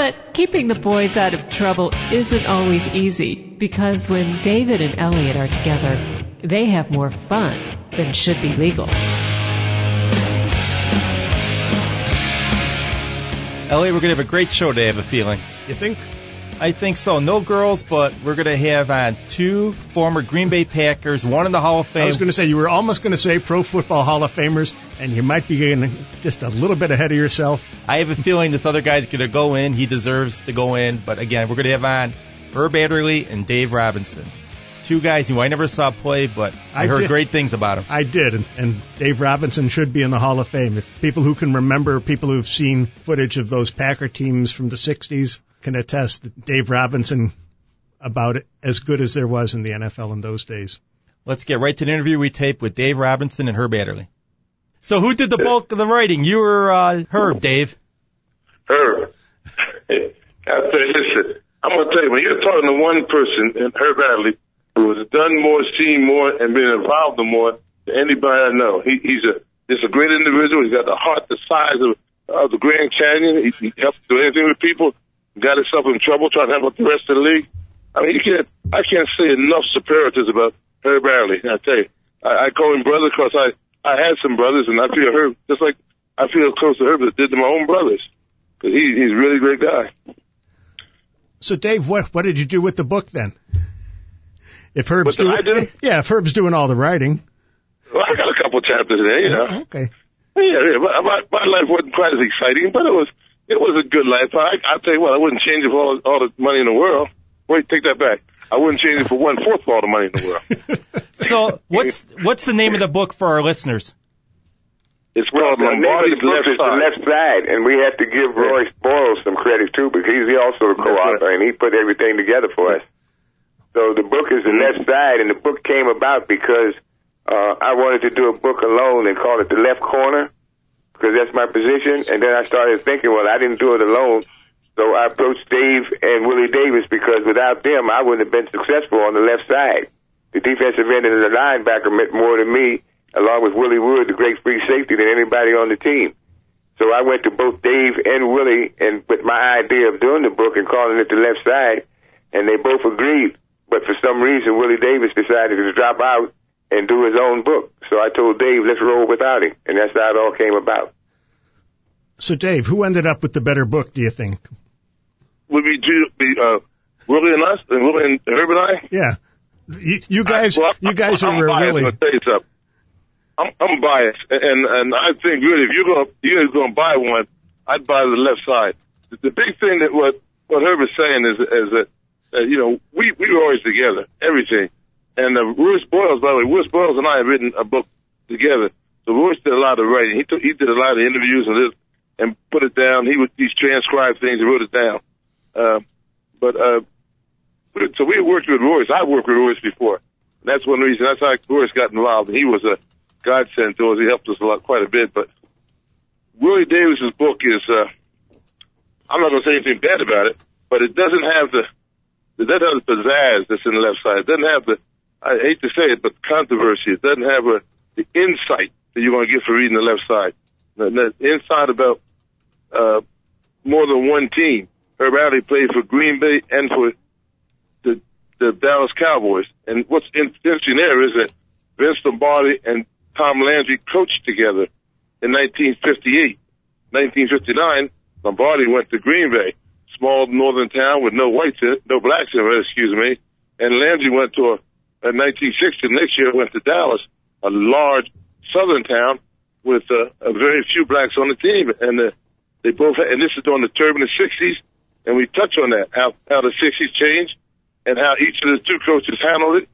But keeping the boys out of trouble isn't always easy because when David and Elliot are together, they have more fun than should be legal. Elliot, we're going to have a great show today, I have a feeling. You think? I think so. No girls, but we're going to have on two former Green Bay Packers, one in the Hall of Fame. I was going to say, you were almost going to say Pro Football Hall of Famers, and you might be getting just a little bit ahead of yourself. I have a feeling this other guy's going to go in. He deserves to go in. But again, we're going to have on Herb Adderley and Dave Robinson. Two guys who I never saw play, but I, I heard did. great things about them. I did, and, and Dave Robinson should be in the Hall of Fame. If people who can remember, people who've seen footage of those Packer teams from the 60s can attest that Dave Robinson about as good as there was in the NFL in those days. Let's get right to the interview we taped with Dave Robinson and Herb Adderley. So who did the bulk of the writing? You or uh, Herb, Dave? Herb. I say, listen, I'm gonna tell you, when you're talking to one person, and Herb Adderley, who has done more, seen more, and been involved in more than anybody I know. He, he's a just a great individual. He's got the heart the size of, of the Grand Canyon. He, he helps do anything with people. Got himself in trouble trying to help out the rest of the league. I mean, you can't. I can't say enough superlatives about Herb Adderley. I tell you, I, I call him brother because I I had some brothers, and I feel Herb just like I feel close to Herb as I did to my own brothers. Cause he, he's a really great guy. So, Dave, what what did you do with the book then? If Herb's doing, do? yeah, if Herb's doing all the writing, Well, I got a couple chapters in there, you oh, know. okay. Yeah, yeah. My, my, my life wasn't quite as exciting, but it was it was a good life. I I'll tell you what, I wouldn't change it for all, all the money in the world. Wait, take that back. I wouldn't change it for one fourth of all the money in the world. So what's what's the name of the book for our listeners? It's called the name of Lombardi's the book Left is The Side. Left Side, and we have to give Royce Boyles some credit too, because he's also a co-author, and he put everything together for us. So the book is The Left Side, and the book came about because uh, I wanted to do a book alone and call it The Left Corner, because that's my position. And then I started thinking, well, I didn't do it alone, so I approached Dave and Willie Davis because without them, I wouldn't have been successful on the left side. The defensive end and the linebacker meant more to me, along with Willie Wood, the great free safety, than anybody on the team. So I went to both Dave and Willie and with my idea of doing the book and calling it the left side, and they both agreed. But for some reason, Willie Davis decided to drop out and do his own book. So I told Dave, let's roll without him, and that's how it all came about. So, Dave, who ended up with the better book? Do you think? Would be Ju- be uh, Willie and us, and Willie and Herb and I. Yeah, you, you guys, I- well, you guys I'm are biased, really. I'll tell you something. I'm, I'm biased, and and I think really, if you're gonna you're gonna buy one, I'd buy the left side. The, the big thing that what what Herb is saying is is that uh, you know we we were always together, everything. And uh, Royce Boyles, by the way, Royce Boyles and I have written a book together. So Royce did a lot of writing. He took, he did a lot of interviews and this, and put it down. He would he's transcribed things and wrote it down. Uh, but uh, so we worked with Royce. I worked with Royce before. That's one reason. That's how Royce got involved. He was a godsend to us. He helped us a lot, quite a bit. But Willie Davis's book is. Uh, I'm not going to say anything bad about it, but it doesn't have the. It doesn't have the pizzazz that's in the left side. It doesn't have the. I hate to say it, but controversy. It doesn't have a, the insight that you're going to get from reading the left side. The, the insight about uh, more than one team. Herb Adderley played for Green Bay and for the the Dallas Cowboys. And what's interesting there is that Vince Lombardi and Tom Landry coached together in 1958. 1959, Lombardi went to Green Bay, small northern town with no whites in it, no blacks in it, excuse me. And Landry went to a, in 1960, next year went to Dallas, a large southern town with uh, a very few blacks on the team. And uh, they both, had, and this is during the turbulent 60s, and we touch on that, how, how the 60s changed and how each of the two coaches handled it,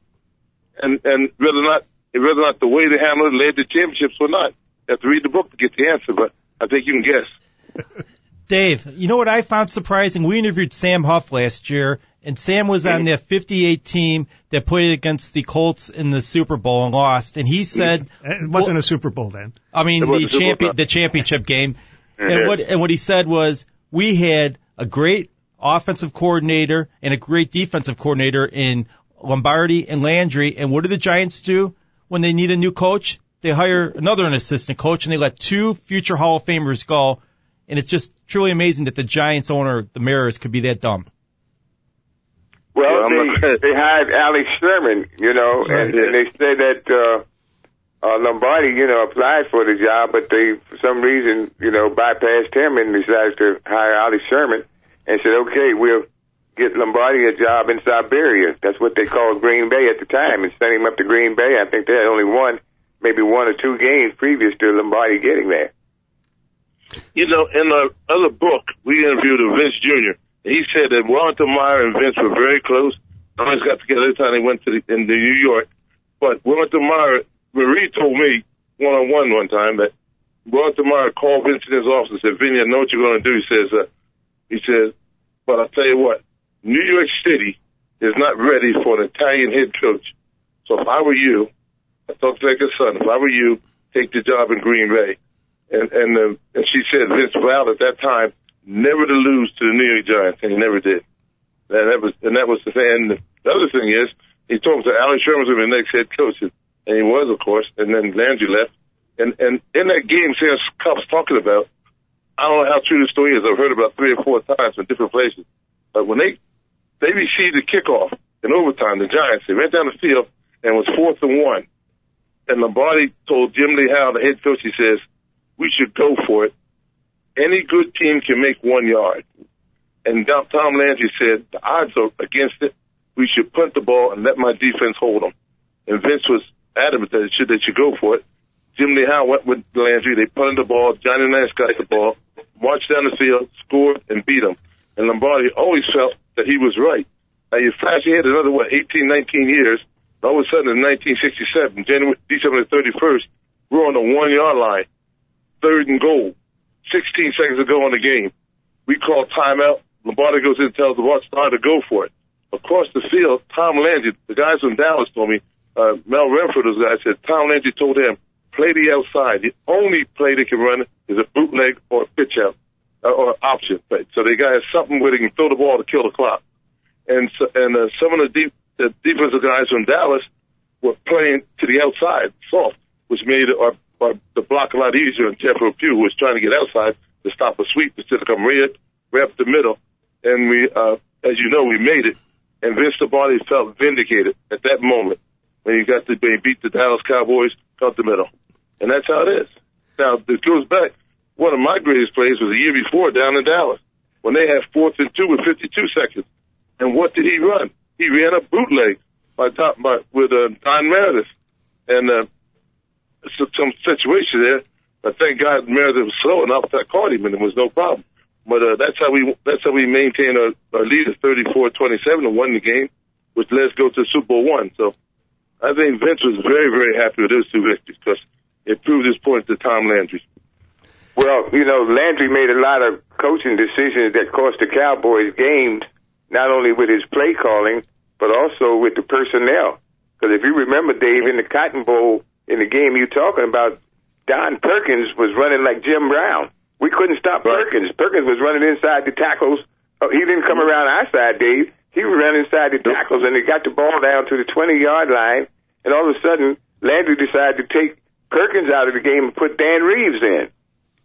and and whether or not whether or not the way they handled it led to championships or not. You have to read the book to get the answer, but I think you can guess. Dave, you know what I found surprising? We interviewed Sam Huff last year, and Sam was on the 58 team that played against the Colts in the Super Bowl and lost. And he said It wasn't well, a Super Bowl then. I mean, the champion, the championship game. And what and what he said was, we had a great offensive coordinator and a great defensive coordinator in Lombardi and Landry. And what do the Giants do when they need a new coach? They hire another an assistant coach and they let two future Hall of Famers go. And it's just truly amazing that the Giants owner, the Mariners, could be that dumb. Well, they, they hired Alex Sherman, you know, and, and they said that uh, uh, Lombardi, you know, applied for the job, but they, for some reason, you know, bypassed him and decided to hire Alex Sherman and said, okay, we'll get Lombardi a job in Siberia. That's what they called Green Bay at the time, and sent him up to Green Bay. I think they had only one, maybe one or two games previous to Lombardi getting there. You know, in the other book, we interviewed Vince Jr he said that Wellington Mara and Vince were very close. Always got together every time they went to the, in New York. But Wellington Mara, Marie told me one on one one time that Wellington Mara called Vince in his office and said, Vinny, I know what you're going to do. He says, uh, he says, but I'll tell you what, New York City is not ready for an Italian head coach. So if I were you, I talked like a son, if I were you, take the job in Green Bay. And, and, uh, and she said Vince Val at that time never to lose to the New York Giants, and he never did. And that was and that was the thing. And the other thing is, he us that Alex Sherman was to the next head coach, and he was, of course. And then Landry left, and and in that game, Sam Huff's talking about, I don't know how true the story is. I've heard about three or four times from different places. But when they they received the kickoff in overtime, the Giants they went down the field and was fourth and one, and Lombardi told Jim Lee Howell, the head coach, he says, we should go for it any good team can make one yard. And Tom Landry said the odds are against it. We should punt the ball and let my defense hold them. And Vince was adamant that it should they should go for it. Jim Lee Howell went with Landry. They punted the ball. Johnny Nance got the ball, marched down the field, scored, and beat them. And Lombardi always felt that he was right. Now you flash ahead another what 18, 19 years. All of a sudden, in 1967, January, December 31st, we're on the one yard line, third and goal. 16 seconds to go in the game. We call timeout. Lombardi goes in and tells the star to go for it. Across the field, Tom Landry, the guys from Dallas told me, uh, Mel Renfro, those guys said, Tom Landry told him, play the outside. The only play they can run is a bootleg or a pitch out uh, or option play. So they got something where they can throw the ball to kill the clock. And so, and uh, some of the deep the defensive guys from Dallas were playing to the outside, soft, which made our but the block a lot easier than Jethro Pugh, who was trying to get outside to stop a sweep instead of come right, right up the middle. And we, uh, as you know, we made it. And Vince Lombardi felt vindicated at that moment when he got to when he beat the Dallas Cowboys up the middle. And that's how it is. Now, this goes back. One of my greatest plays was the year before down in Dallas when they had fourth and two with 52 seconds. And what did he run? He ran a bootleg by top by with uh, Don Meredith, and uh, some situation there. But thank God Meredith was slow enough that caught him, and it was no problem. But uh, that's how we that's how we maintain our, our lead of 34-27 and won the game, which lets go to Super Bowl one. So I think Vince was very very happy with those two victories because it proved his point to Tom Landry. Well, you know, Landry made a lot of coaching decisions that cost the Cowboys games, not only with his play calling, but also with the personnel. Because if you remember, Dave, in the Cotton Bowl, in the game you're talking about, Don Perkins was running like Jim Brown. We couldn't stop right. Perkins. Perkins was running inside the tackles. Oh, he didn't come around our side, Dave. He was running inside the tackles, and he got the ball down to the 20 yard line. And all of a sudden, Landry decided to take Perkins out of the game and put Dan Reeves in.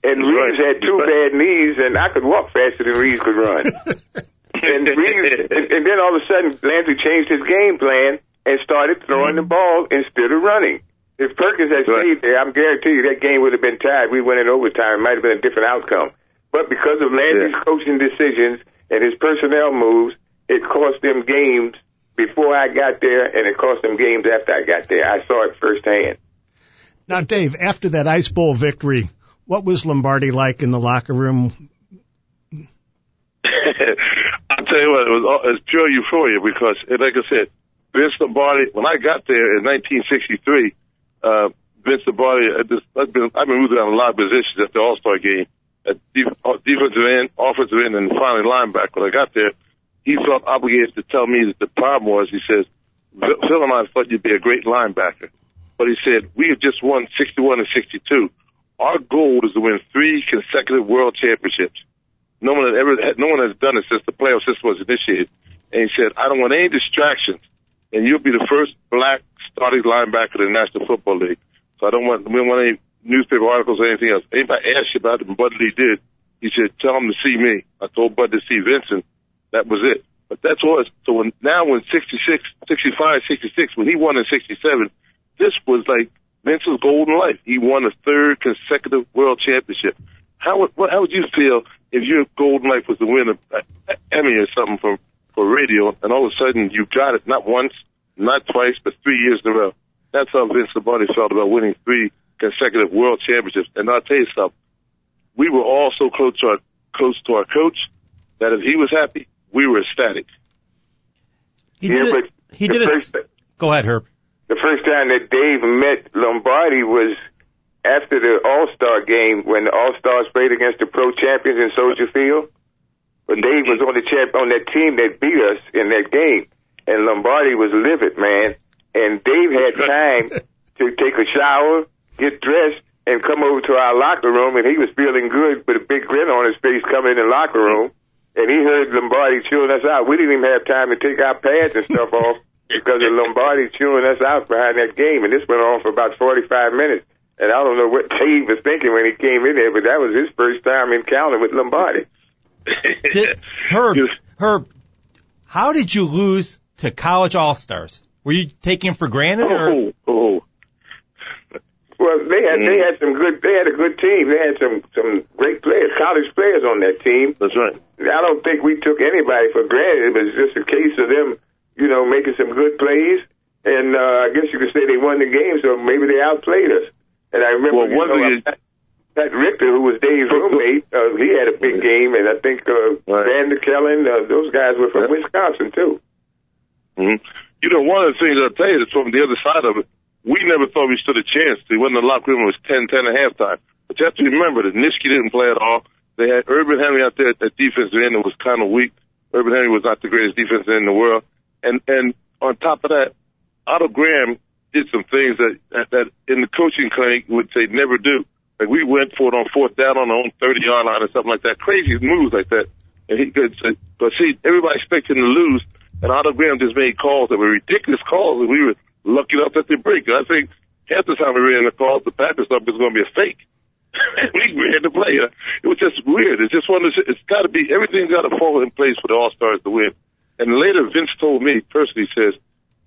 And That's Reeves right. had two bad knees, and I could walk faster than Reeves could run. and Reeves, and, and then all of a sudden, Landry changed his game plan and started throwing mm-hmm. the ball instead of running. If Perkins had stayed there, I'm guarantee you that game would have been tied. We went in overtime. It might have been a different outcome. But because of Landry's yeah. coaching decisions and his personnel moves, it cost them games before I got there, and it cost them games after I got there. I saw it firsthand. Now, Dave, after that Ice Bowl victory, what was Lombardi like in the locker room? I'll tell you what, it was, it was pure euphoria because, like I said, Vince Lombardi, when I got there in 1963, uh, Vince Lombardi, I've been, I've been moving around a lot of positions at the All-Star game, at uh, defensive end, offensive end, and finally linebacker. When I got there, he felt obligated to tell me that the problem was, he says, Phil and I thought you'd be a great linebacker. But he said, we have just won 61 and 62. Our goal is to win three consecutive world championships. No one has ever, no one has done it since the playoff system was initiated. And he said, I don't want any distractions. And you'll be the first black starting linebacker in the National Football League. So I don't want, we don't want any newspaper articles or anything else. Anybody asked you about it, and Bud Lee did, he said, tell him to see me. I told Bud to see Vincent. That was it. But that's what, so when, now when 66, 65, 66, when he won in 67, this was like Vincent's golden life. He won a third consecutive world championship. How would, what, how would you feel if your golden life was to win a, a uh, Emmy or something for, for radio and all of a sudden you got it not once, not twice, but three years in a row? That's how Vince Lombardi felt about winning three consecutive world championships. And I'll tell you something. We were all so close to our, close to our coach that if he was happy, we were ecstatic. He did yeah, it. He did it. Go ahead, Herb. The first time that Dave met Lombardi was after the All Star game when the All Stars played against the pro champions in Soldier Field. But Dave was on the champ on that team that beat us in that game, and Lombardi was livid, man. And Dave had time to take a shower, get dressed, and come over to our locker room, and he was feeling good with a big grin on his face coming in the locker room. And he heard Lombardi chewing us out. We didn't even have time to take our pads and stuff off because of Lombardi chewing us out behind that game. And this went on for about 45 minutes. And I don't know what Dave was thinking when he came in there, but that was his first time encounter with Lombardi. Did, Herb, Herb, how did you lose to college all stars? Were you taking them for granted? Or? Oh, oh. Well, they had mm. they had some good they had a good team. They had some some great players, college players on that team. That's right. I don't think we took anybody for granted. It was just a case of them, you know, making some good plays. And uh, I guess you could say they won the game, so maybe they outplayed us. And I remember well, one you know, Pat, Pat Richter, who was Dave's roommate, uh, he had a big game, and I think uh, right. Vander Kelen, uh, those guys were from yeah. Wisconsin too. Mm-hmm. You know, one of the things I'll tell you that's from the other side of it, we never thought we stood a chance. They in the locker room, it was 10-10 at halftime. But you have to remember that Nitschke didn't play at all. They had Urban Henry out there at defensive end that was kind of weak. Urban Henry was not the greatest defensive end in the world. And, and on top of that, Otto Graham did some things that, that, that in the coaching clinic would say never do. Like we went for it on fourth down on our own 30 yard line or something like that. Crazy moves like that. And he could but see, everybody expected him to lose. And Otto Graham just made calls that were ridiculous calls, and we were lucky enough that they break. I think half the time we ran the calls, the Packers stuff was going to be a fake. we had to play. It was just weird. It's just one of the, it's got to be, everything's got to fall in place for the All-Stars to win. And later, Vince told me personally, says,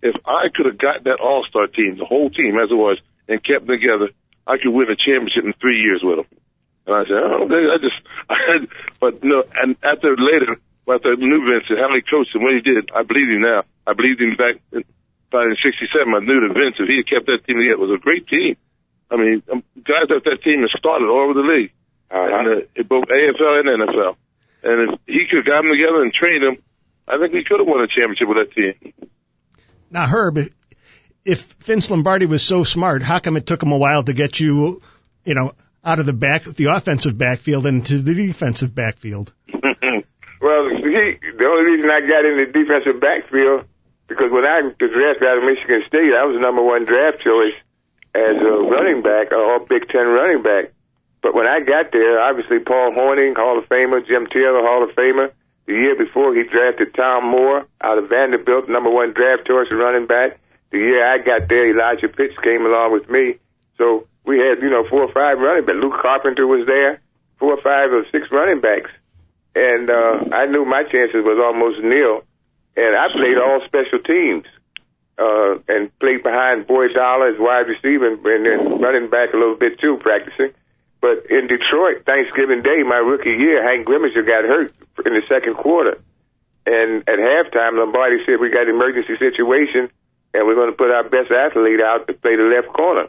if I could have got that All-Star team, the whole team as it was, and kept them together, I could win a championship in three years with them. And I said, oh, I just, I but no, and after later, after I knew Vince and how he coached and what he did, I believe him now. I believed him back in, back in '67. I knew that Vince, if he had kept that team together, it was a great team. I mean, um, guys off that team have started all over the league, uh-huh. and, uh, both AFL and NFL. And if he could have got them together and trained them, I think we could have won a championship with that team. Now, Herb, if Vince Lombardi was so smart, how come it took him a while to get you, you know, out of the back, the offensive backfield into the defensive backfield? Well, he, the only reason I got in the defensive backfield because when I was drafted out of Michigan State, I was number one draft choice as a running back, a all Big Ten running back. But when I got there, obviously Paul Hornung, Hall of Famer, Jim Taylor, Hall of Famer. The year before, he drafted Tom Moore out of Vanderbilt, number one draft choice running back. The year I got there, Elijah Pitts came along with me. So we had, you know, four or five running backs. Lew Carpenter was there, four or five or six running backs and uh, I knew my chances was almost nil. And I played all special teams uh, and played behind Boyd Dowler as wide receiver and, then running back a little bit too, practicing. But in Detroit, Thanksgiving Day, my rookie year, Hank Gremminger got hurt in the second quarter. And at halftime, Lombardi said, we got an emergency situation, and we're going to put our best athlete out to play the left corner.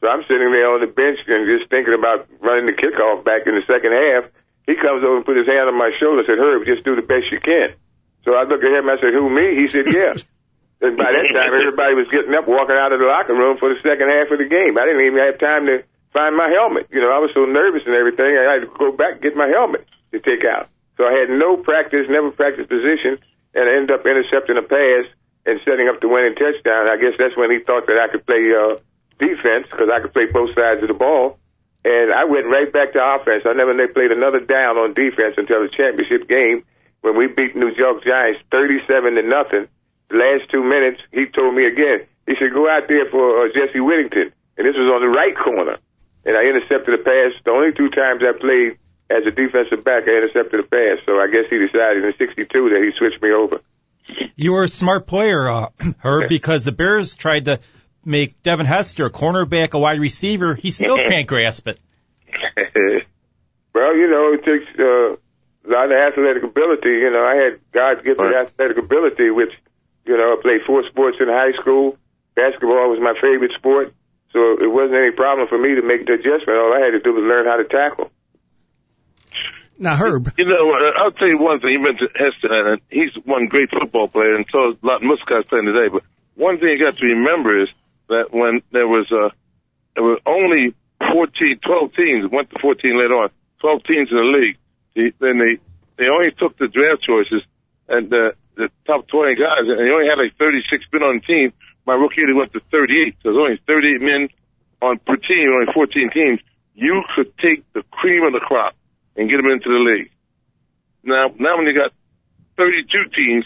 So I'm sitting there on the bench and just thinking about running the kickoff back in the second half he comes over and put his hand on my shoulder and said, Herb, just do the best you can. So I looked at him and I said, who, me? He said, yeah. and by that time, everybody was getting up, walking out of the locker room for the second half of the game. I didn't even have time to find my helmet. You know, I was so nervous and everything, I had to go back and get my helmet to take out. So I had no practice, never practiced position. and I ended up intercepting a pass and setting up the winning touchdown. I guess that's when he thought that I could play uh, defense because I could play both sides of the ball. And I went right back to offense. I never played another down on defense until the championship game when we beat New York Giants 37 to nothing. The last two minutes, he told me again, he said, go out there for uh, Jesse Whittenton. And this was on the right corner. And I intercepted a pass. The only two times I played as a defensive back, I intercepted a pass. So I guess he decided in 62 that he switched me over. You were a smart player, uh, Herb, because the Bears tried to make Devin Hester a cornerback, a wide receiver. He still can't grasp it. well, you know, it takes uh, a lot of athletic ability. You know, I had God's given right. athletic ability, which, you know, I played four sports in high school. Basketball was my favorite sport, so it wasn't any problem for me to make the adjustment. All I had to do was learn how to tackle. Now, Herb. You know, I'll tell you one thing. You mentioned Hester, and he's one great football player, and so is a lot of guys playing today. But one thing you got to remember is that when there was uh, there were only 14, 12 teams, went to 14 later on, 12 teams in the league. The, then they they only took the draft choices and the the top 20 guys, and they only had like 36 men on the team. My rookie year, they went to 38. So there's only 38 men on per team, only 14 teams. You could take the cream of the crop and get them into the league. Now, now when you got 32 teams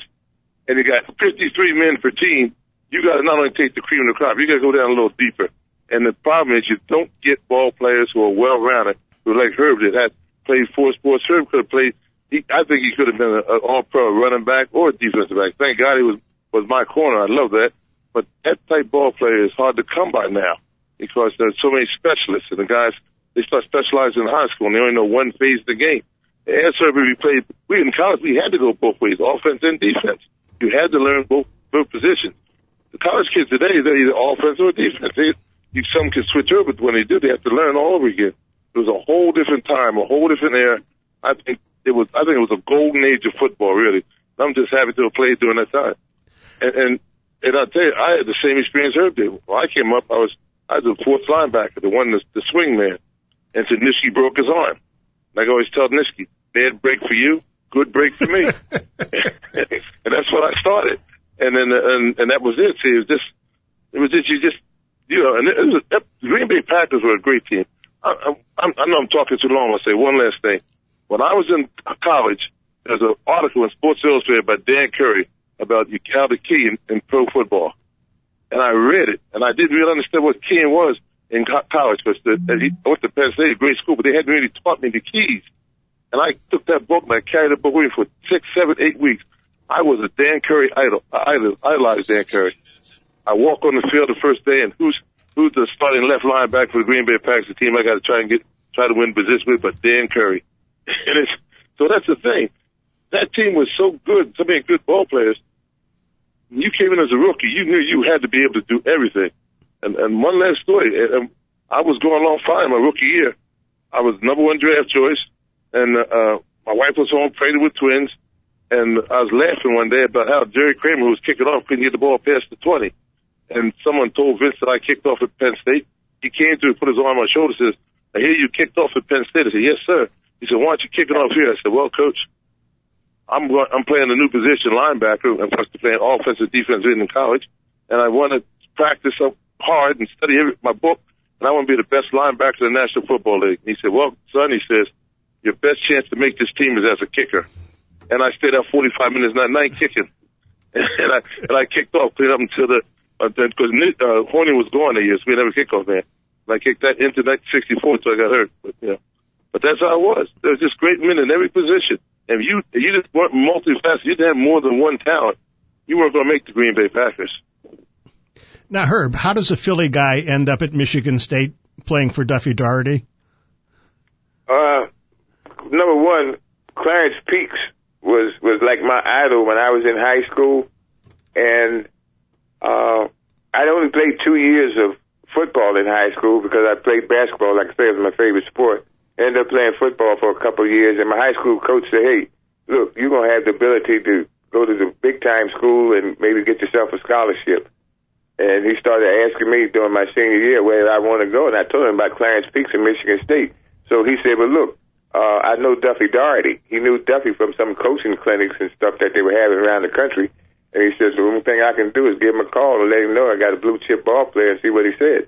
and you got 53 men per team, you got to not only take the cream of the crop, you got to go down a little deeper. And the problem is you don't get ball players who are well-rounded, who like Herb that had played four sports. Herb could have played. He, I think he could have been an all-pro running back or a defensive back. Thank God he was was my corner. I love that. But that type ball player is hard to come by now because there's so many specialists and the guys they start specializing in high school and they only know one phase of the game. As Herbert, we played, we in college, we had to go both ways, offense and defense. You had to learn both, both positions. The college kids today, they're either offense or defense. They, you, some can switch over, but when they do, they have to learn all over again. It was a whole different time, a whole different era. I think it was, I think it was a golden age of football, really. I'm just happy to have played during that time. And, and, and I'll tell you, I had the same experience Herb did. When I came up, I was, I was the fourth linebacker, the one, the, the swing man and so Nitschke broke his arm. Like I always tell Nitschke, bad break for you, good break for me. and that's what I started. And then, and, and that was it. See, it was just, it was just, you just, you know, and it was, that, Green Bay Packers were a great team. I, I, I know I'm talking too long. I'll say one last thing. When I was in college, there's an article in Sports Illustrated by Dan Currie about Uvalde Key in, pro football. And I read it, and I didn't really understand what keying was in college because I went to Penn State, great school, but they hadn't really taught me the keys. And I took that book and I carried the book with me for six, seven, eight weeks. I was a Dan Currie idol. I idolized Dan Currie. I walk on the field the first day and who's, who's the starting left linebacker for the Green Bay Packers, the team I got to try and get, try to win position with, but Dan Currie. and it's, so that's the thing. That team was so good, so many good ball players. When you came in as a rookie, you knew you had to be able to do everything. And, and one last story. And I was going along fine my rookie year. I was number one draft choice, and uh, my wife was home pregnant with twins. And I was laughing one day about how Jerry Kramer, who was kicking off, couldn't get the ball past the 20. And someone told Vince that I kicked off at Penn State. He came to put his arm on my shoulder, says, I hear you kicked off at Penn State. I said, yes, sir. He said, why don't you kick it off here? I said, well, coach, I'm going, I'm playing a new position, linebacker. I'm supposed to play offensive defense in college, and I want to practice up hard and study every, my book, and I want to be the best linebacker in the National Football League. And he said, well, son, he says, your best chance to make this team is as a kicker. And I stayed out 45 minutes that night kicking. and I, and I kicked off, clean up until the, because uh, uh, Horny was gone that year, so we never kickoff man. And I kicked that into that 64 until I got hurt. But, you know, but that's how it was. There was just great men in every position. And if you, if you just weren't multifaceted, you didn't have more than one talent, you weren't going to make the Green Bay Packers. Now, Herb, how does a Philly guy end up at Michigan State playing for Duffy Daugherty? Uh, number one, Clarence Peaks was was like my idol when I was in high school, and uh, I only played two years of football in high school because I played basketball. Like I say, it was my favorite sport. ended up playing football for a couple of years, and my high school coach said, "Hey, look, you're gonna have the ability to go to the big time school and maybe get yourself a scholarship." And he started asking me during my senior year where I want to go, and I told him about Clarence Peaks in Michigan State. So he said, "Well, look, uh, I know Duffy Daugherty. He knew Duffy from some coaching clinics and stuff that they were having around the country. And he says, the only thing I can do is give him a call and let him know I got a blue chip ball player and see what he said.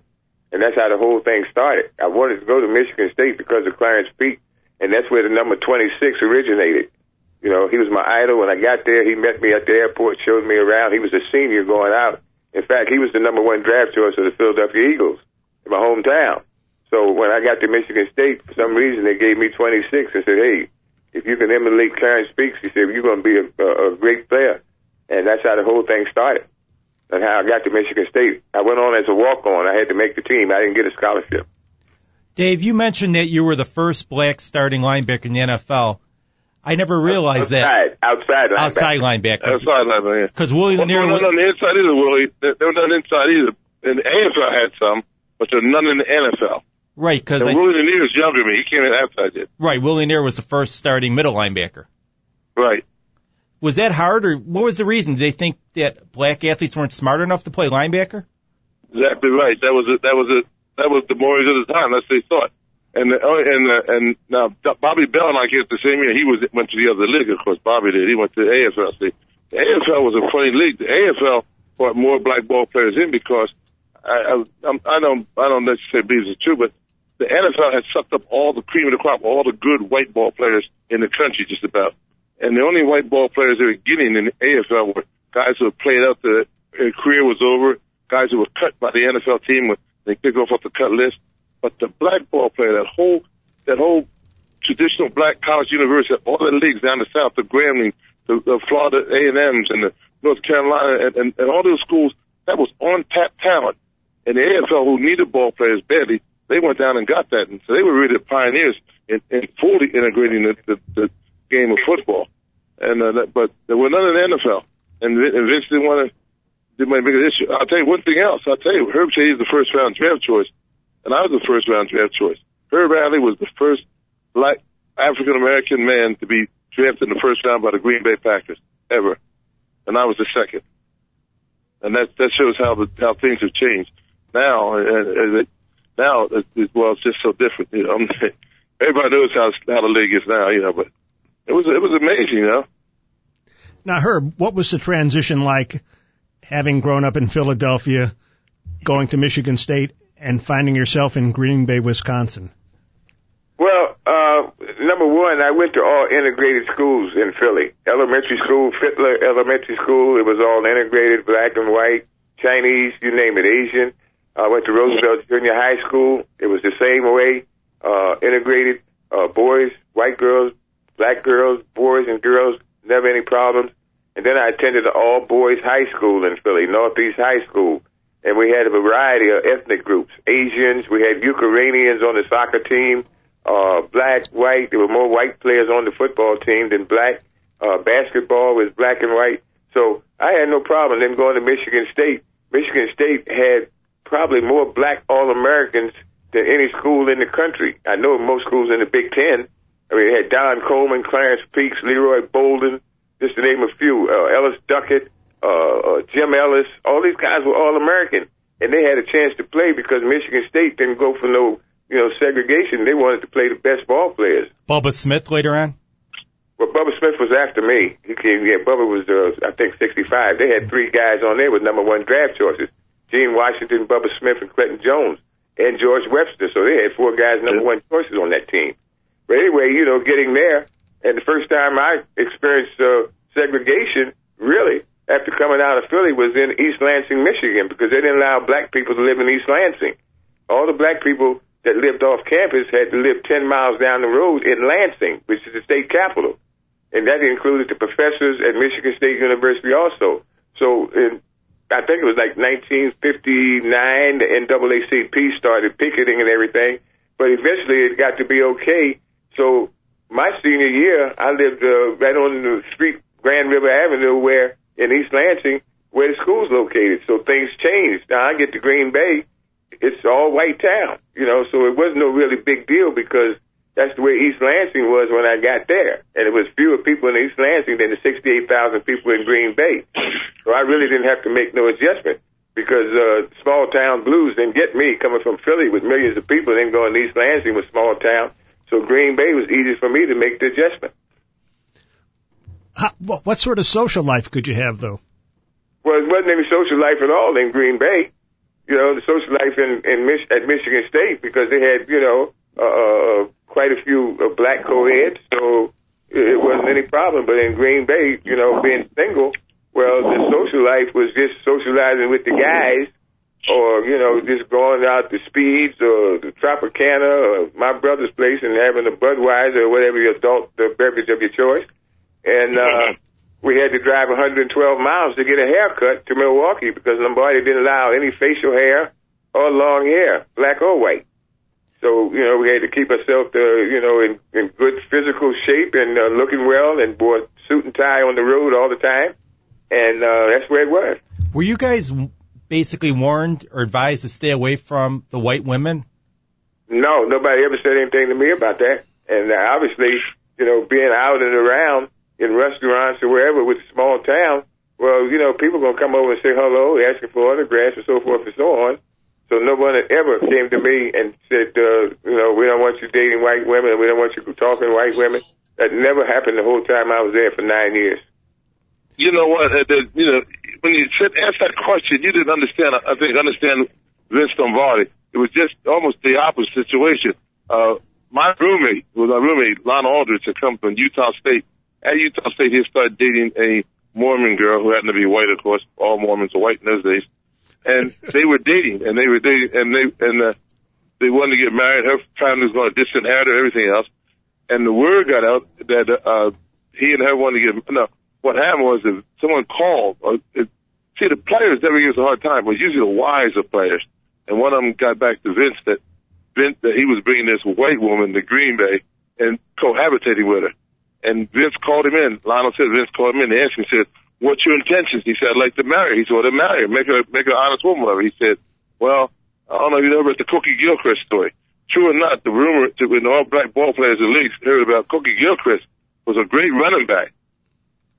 And that's how the whole thing started. I wanted to go to Michigan State because of Clarence Peak, and that's where the number 26 originated. You know, he was my idol. When I got there, he met me at the airport, showed me around. He was a senior going out. In fact, he was the number one draft choice of the Philadelphia Eagles in my hometown. So when I got to Michigan State, for some reason they gave me 26 and said, hey, if you can emulate Clarence Peaks, he said, you're going to be a, a, a great player. And that's how the whole thing started. And how I got to Michigan State. I went on as a walk-on. I had to make the team. I didn't get a scholarship. Dave, you mentioned that you were the first black starting linebacker in the NFL. I never realized outside, that. Outside linebacker. Outside linebacker. Outside linebacker. Because Willie Lanier. Well, none on the inside either, Willie. They were none inside either. And the AFL had some, but there's none in the NFL. Right, because Willie Lanier was younger than me. He came in after I did. Right, Willie Lanier was the first starting middle linebacker. Right. Was that hard, or what was the reason? Did they think that black athletes weren't smart enough to play linebacker? Exactly right. That was it. That was it. That was the boys of the time. That's what they thought. And the, oh, and uh, and now Bobby Bell and I get the same year. He was went to the other league, of course. Bobby did. He went to the AFL. See, the AFL was a funny league. The AFL brought more black ball players in because I I, I don't I don't necessarily believe it's true, but the NFL had sucked up all the cream of the crop, all the good white ball players in the country, just about. And the only white ball players they were getting in the AFL were guys who had played out the their career was over, guys who were cut by the NFL team when they picked off off the cut list. But the black ball player, that whole that whole traditional black college university, all the leagues down the south, the Grambling, the, the Florida A and M's, and the North Carolina, and, and, and all those schools, that was on tap talent. And the AFL, who needed ball players badly, they went down and got that, and so they were really the pioneers in, in fully integrating the, the, the game of football. And uh, that, but there were none in the NFL, and, and Vince didn't want to did my biggest issue. I'll tell you one thing else. I'll tell you, Herb Shady is the first round draft choice, and I was the first round draft choice. Herb Adderley was the first black African American man to be drafted in the first round by the Green Bay Packers ever, and I was the second. And that that shows how the how things have changed now. And, and now, it, well, it's just so different. You know, everybody knows how how the league is now. You know, but it was it was amazing. You know. Now, Herb, what was the transition like, having grown up in Philadelphia, going to Michigan State, and finding yourself in Green Bay, Wisconsin? Well, uh, number one, I went to all integrated schools in Philly. Elementary school, Fitler Elementary School, it was all integrated, black and white, Chinese, you name it, Asian. I went to Roosevelt Junior High School. It was the same way, uh, integrated, uh, boys, white girls, black girls, boys and girls, never any problems. And then I attended the all boys high school in Philly, Northeast High School. And we had a variety of ethnic groups, Asians, we had Ukrainians on the soccer team, uh, black, white. There were more white players on the football team than black. Uh, basketball was black and white. So I had no problem then going to Michigan State. Michigan State had probably more black All-Americans than any school in the country. I know most schools in the Big Ten. I mean, they had Don Coleman, Clarence Peaks, Leroy Bolden, just to name a few, uh, Ellis Duckett, uh, uh, Jim Ellis. All these guys were All-American, and they had a chance to play because Michigan State didn't go for no, you know, segregation. They wanted to play the best ball players. Bubba Smith later on. Well, Bubba Smith was after me. He came. Yeah, Bubba was, uh, I think, 65. They had three guys on there with number one draft choices. Gene Washington, Bubba Smith, and Clinton Jones, and George Webster. So they had four guys number one choices on that team. But anyway, you know, getting there, and the first time I experienced uh, segregation, really, after coming out of Philly, was in East Lansing, Michigan, because they didn't allow black people to live in East Lansing. All the black people that lived off campus had to live 10 miles down the road in Lansing, which is the state capital. And that included the professors at Michigan State University also. So in I think it was like 1959, the NAACP started picketing and everything, but eventually it got to be okay. So my senior year, I lived uh, right on the street, Grand River Avenue, where in East Lansing, where the school's located. So things changed. Now I get to Green Bay, it's all white town, you know, so it wasn't no really big deal because that's the way East Lansing was when I got there. And it was fewer people in East Lansing than the 68,000 people in Green Bay. So I really didn't have to make no adjustment because uh, small town blues didn't get me coming from Philly with millions of people, then going to East Lansing with small town. So Green Bay was easy for me to make the adjustment. How, what sort of social life could you have, though? Well, it wasn't any social life at all in Green Bay. You know, the social life in, in Mich- at Michigan State because they had, you know, uh, uh quite a few uh, black co-eds, so it wasn't any problem. But in Green Bay, you know, being single, well, the social life was just socializing with the guys or you know just going out to Speeds or the Tropicana or my brother's place and having a Budweiser or whatever your adult the beverage of your choice, and uh, we had to drive 112 miles to get a haircut to Milwaukee because Lombardi didn't allow any facial hair or long hair, black or white. So you know we had to keep ourselves, uh, you know, in, in good physical shape and uh, looking well, and wore suit and tie on the road all the time, and uh, that's where it was. Were you guys basically warned or advised to stay away from the white women? No, nobody ever said anything to me about that. And uh, obviously, you know, being out and around in restaurants or wherever with a small town, well, you know, people gonna come over and say hello, asking for autographs and so forth and so on. So no one ever came to me and said, uh, you know, we don't want you dating white women, we don't want you talking to white women. That never happened the whole time I was there for nine years you know what? Uh, the, you know, when you said ask that question, you didn't understand. I think understand Vince Lombardi. It was just almost the opposite situation. Uh, my roommate was my roommate, Lionel Aldridge, had come from Utah State. At Utah State, he started dating a Mormon girl who happened to be white, of course. All Mormons are white in those days. And they were dating, and they were dating, and they and uh, they wanted to get married. Her family was going to disinherit her, everything else. And the word got out that uh, he and her wanted to get no what happened was if someone called, or it, see, the players never gives a hard time, but usually the wiser players. And one of them got back to Vince that Vince that he was bringing this white woman to Green Bay and cohabitating with her. And Vince called him in. Lionel said Vince called him in and asked him, said, what's your intentions? He said, I'd like to marry. He said, well, then marry her. Make her, make her an honest woman of. He said, well, I don't know if you know about the Cookie Gilchrist story. True or not, the rumor to when all black ball players in the league heard about Cookie Gilchrist was a great running back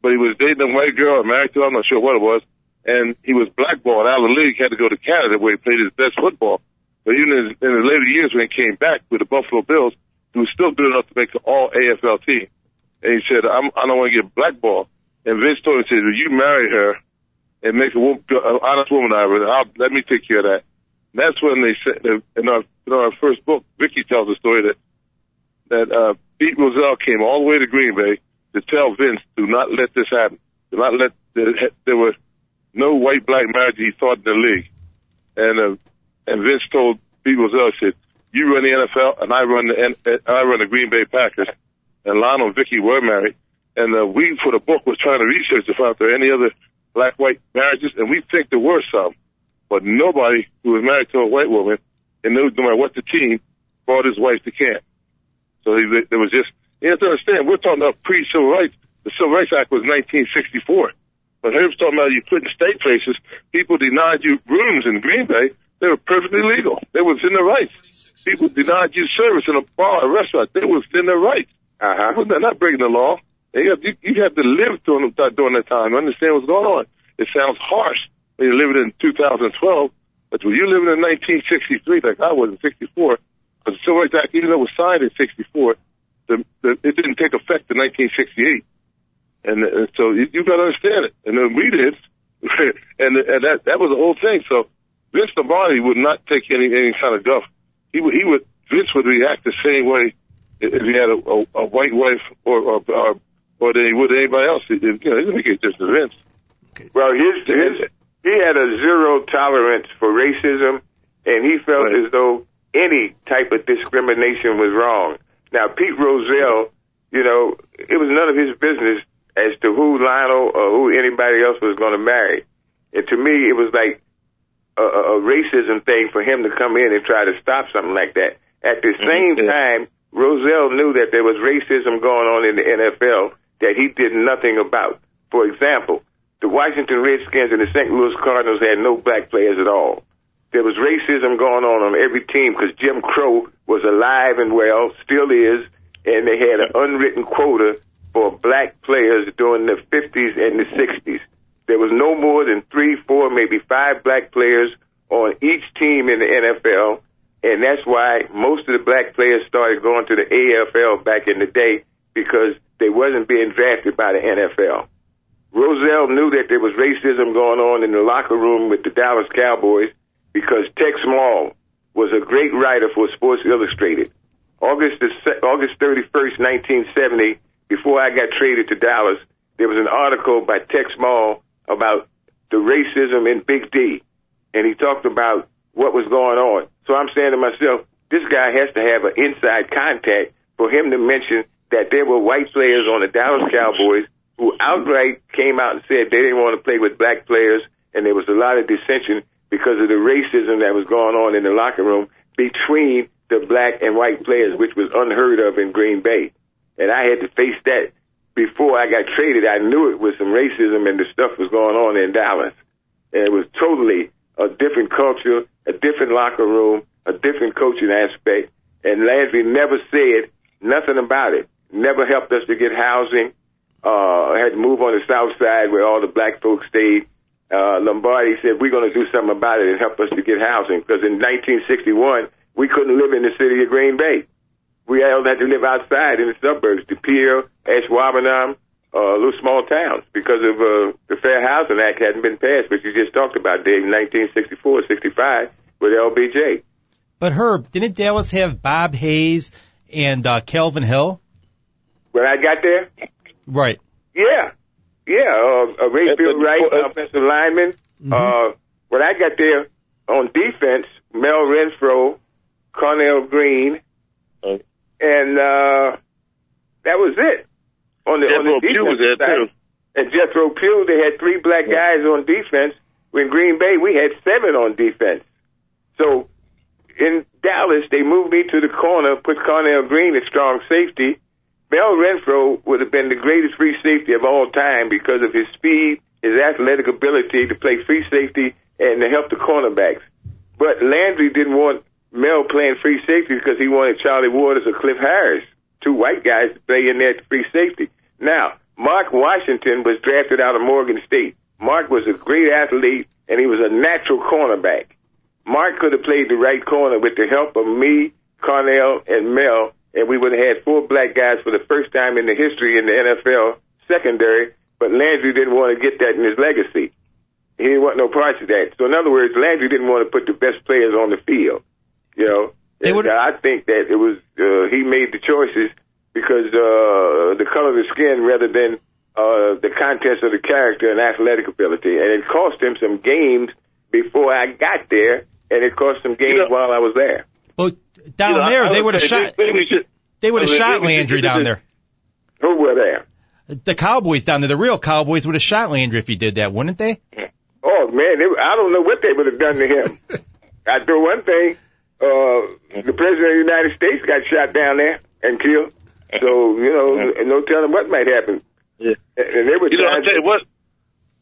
but he was dating a white girl, married to I'm not sure what it was, and he was blackballed out of the league, had to go to Canada where he played his best football. But even in his, in his later years when he came back with the Buffalo Bills, he was still good enough to make the all AFL team. And he said, I'm, I don't want to get blackballed. And Vince told him, said, well, you marry her and make a woman, an honest woman out of her. I'll, let me take care of that. And that's when they said, in our, in our first book, Vicky tells the story that, that, uh, Pete Rozelle came all the way to Green Bay to tell Vince, do not let this happen. Do not let there were no white black marriage he thought in the league. And uh, and Vince told people else said, you run the NFL and I run the I run the Green Bay Packers. And Lionel and Vicky were married. And uh, we for the book was trying to research to find if there any other black white marriages, and we think there were some, but nobody who was married to a white woman and no matter what the team brought his wife to camp. So he, there was just you have to understand, we're talking about pre-civil rights. The Civil Rights Act was 1964. When Herb's talking about you couldn't stay places, people denied you rooms in Green Bay. They were perfectly legal. They were within their rights. People denied you service in a bar, a restaurant. They were within their rights. Uh-huh. They're not breaking the law. You have, you, you have to live during, during that time, understand what's going on. It sounds harsh when you're living in 2012, but when you're living in 1963, like I was in 64, because the Civil Rights Act, even though it was signed in 64, the, the, it didn't take effect in 1968. And, and so you, you got to understand it. And then we did. and, and that, that was the whole thing. So Vince Lombardi would not take any, any kind of guff. He would, he would, Vince would react the same way if he had a, a, a white wife or, or, or, or than he would anybody else. It, you know, he didn't make any difference to Vince. Well, his, his, he had a zero tolerance for racism, and he felt right. as though any type of discrimination was wrong. Now, Pete Rozelle, you know, it was none of his business as to who Lionel or who anybody else was going to marry. And to me, it was like a, a racism thing for him to come in and try to stop something like that. At the mm-hmm. same time, Rozelle knew that there was racism going on in the NFL that he did nothing about. For example, the Washington Redskins and the St. Louis Cardinals had no black players at all there was racism going on on every team because Jim Crow was alive and well, still is, and they had an unwritten quota for black players during the 50s and the 60s. There was no more than three, four, maybe five black players on each team in the NFL, and that's why most of the black players started going to the AFL back in the day because they wasn't being drafted by the NFL. Rozelle knew that there was racism going on in the locker room with the Dallas Cowboys because Tex Maule was a great writer for Sports Illustrated. August the August 31st, 1970, before I got traded to Dallas, there was an article by Tex Maule about the racism in Big D, and he talked about what was going on. So I'm saying to myself, this guy has to have an inside contact for him to mention that there were white players on the Dallas Cowboys who outright came out and said they didn't want to play with black players, and there was a lot of dissension because of the racism that was going on in the locker room between the black and white players, which was unheard of in Green Bay. And I had to face that before I got traded. I knew it was some racism and the stuff was going on in Dallas. And it was totally a different culture, a different locker room, a different coaching aspect. And Landry never said nothing about it. Never helped us to get housing. Uh, had to move on the south side where all the black folks stayed. Uh, Lombardi said, we're going to do something about it and help us to get housing. Because in 1961, we couldn't live in the city of Green Bay. We all had to live outside in the suburbs, De Pere, Ashwaubenon, uh, little small towns because of uh, the Fair Housing Act hadn't been passed, which you just talked about, Dave, in 1964, 65 with LBJ. But Herb, didn't Dallas have Bob Hayes and uh, Calvin Hill? When I got there? Right. Yeah. Yeah. Uh, uh, Rayfield Wright, offensive lineman. Mm-hmm. Uh, when I got there on defense, Mel Renfro, Cornell Green, and uh, that was it on the Jethro on the Pugh was there side. too. And Jethro Pugh, they had three black guys on defense. When Green Bay, we had seven on defense. So in Dallas, they moved me to the corner, put Cornell Green at strong safety. Mel Renfro would have been the greatest free safety of all time because of his speed, his athletic ability to play free safety and to help the cornerbacks. But Landry didn't want Mel playing free safety because he wanted Charlie Waters or Cliff Harris two white guys to play in there free safety. Now, Mark Washington was drafted out of Morgan State. Mark was a great athlete, and he was a natural cornerback. Mark could have played the right corner with the help of me, Cornell, and Mel, and we would have had four black guys for the first time in the history in the NFL secondary, but Landry didn't want to get that in his legacy. He didn't want no parts of that. So in other words, Landry didn't want to put the best players on the field. You know, would. I think that it was uh, he made the choices because uh, the color of the skin rather than uh, the contents of the character and athletic ability, and it cost him some games before I got there, and it cost some games you know, while I was there. Well, down you know, there, they would have shot. They would have shot Landry down there. Who were there? The Cowboys down there, the real Cowboys would have shot Landry if he did that, wouldn't they? Oh man, they, I don't know what they would have done to him. I do one thing uh, the president of the United States got shot down there and killed. So you know, no telling what might happen. Yeah, and they were. You know, I tell you what.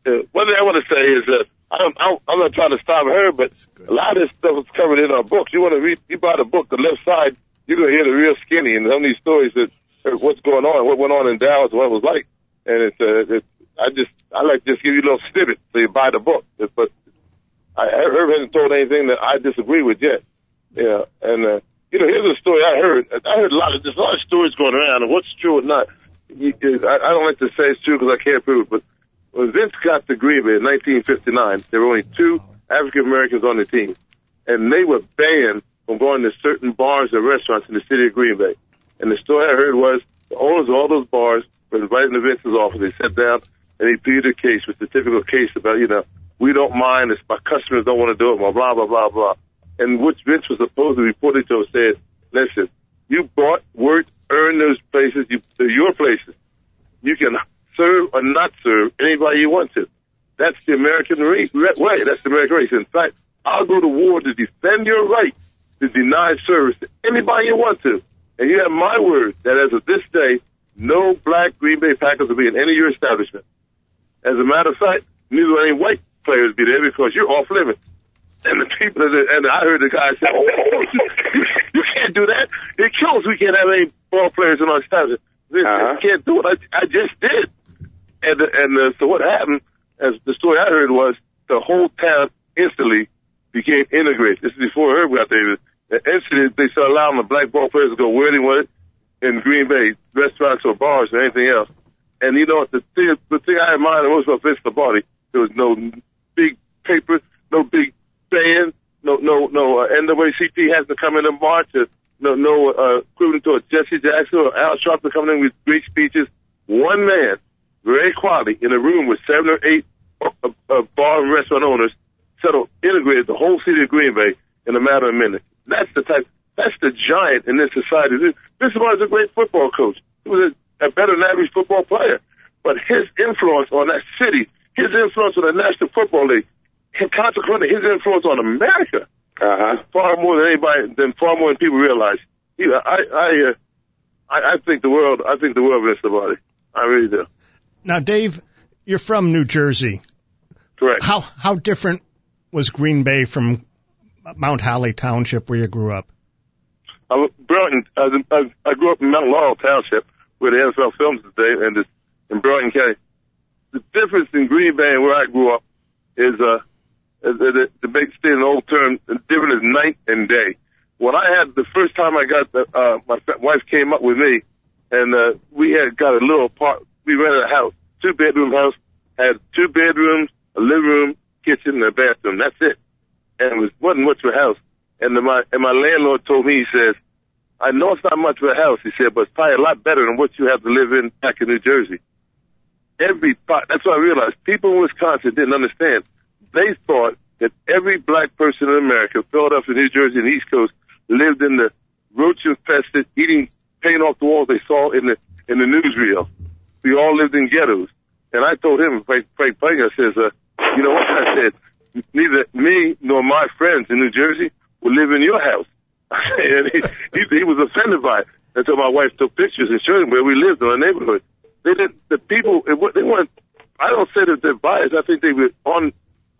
Uh, one thing I want to say is that I'm, I'm, I'm not trying to stop her, but a lot of this stuff is covered in our books. You want to read? You buy the book, the left side, you're gonna hear the real skinny and some of these stories that what's going on, what went on in Dallas, what it was like, and it's uh, it's. I just I like to just give you a little snippet so you buy the book. But I, Herb hasn't told anything that I disagree with yet. Yeah, and uh, you know, here's a story I heard. I heard a lot of there's a lot of stories going around, and what's true or not. I, I don't like to say it's true because I can't prove it. But when Vince got to Green Bay in 1959, there were only two African Americans on the team, and they were banned from going to certain bars and restaurants in the city of Green Bay. And the story I heard was the owners of all those bars were invited to Vince's office. They sat down and he pleaded a case, with the typical case about you know we don't mind if my customers don't want to do it, blah blah blah blah blah and which Vince was supposed to report it to said, listen, you bought, worked, earned those places, you, they're your places. You can serve or not serve anybody you want to. That's the American race, way. That's the American race. In fact, I'll go to war to defend your right to deny service to anybody you want to. And you have my word that as of this day, no black Green Bay Packers will be in any of your establishment. As a matter of fact, neither will any white players be there because you're off limits. And the people, and I heard the guy say, oh, you, you can't do that. It kills. We can't have any ball players in our establishment. Uh-huh. I can't do it. I, I just did. And, and uh, so what happened, as the story I heard was the whole town instantly became integrated. This is before Herb got there. And instantly they started allowing the black ball players to go where they want in Green Bay, restaurants or bars or anything else. And you know? The thing, the thing I admire most about Vince Lombardi, there was no big paper, no big band, no no no uh, NAACP has to come in and march. Or, no no uh, equivalent to a Jesse Jackson or Al Sharpton coming in with great speeches. One man, very quietly, in a room with seven or eight uh, uh, bar and restaurant owners, settled, integrated the whole city of Green Bay in a matter of minutes. That's the type. That's the giant in this society. This, this was a great football coach. He was a, a better than average football player, but his influence on that city, his influence on the National Football League, and consequently his influence on America uh-huh. far more than anybody, than far more than people realize. He, I, I, uh, I, I think the world, I think the world of Mr. Body. I really do. Now, Dave, you're from New Jersey. Correct. How how different was Green Bay from Mount Holly Township where you grew up? I, Burlington, I, I grew up in Mount Laurel Township where the NFL films today, and in Burlington County. The difference in Green Bay and where I grew up is uh, the, the big state an old term, different as night and day. When I had the first time I got the, uh, my wife came up with me, and uh, we had got a little part. We rented a house, two bedroom house, had two bedrooms, a living room, kitchen, and a bathroom. That's it, and it was wasn't much of a house. And the, my and my landlord told me, he says, "I know it's not much of a house," he said, "but it's probably a lot better than what you have to live in back in New Jersey." Every that's what I realized. People in Wisconsin didn't understand they thought that every black person in America, Philadelphia, New Jersey, and East Coast, lived in the roach infested, eating paint off the walls they saw in the in the newsreel. We all lived in ghettos. And I told him, Frank, Frank Planger says, uh, you know what? I said, neither me nor my friends in New Jersey will live in your house. and he, he, he was offended by it until my wife took pictures and showed him where we lived in our neighborhood. They didn't, the people, it, they weren't, I don't say that they're biased. I think they were on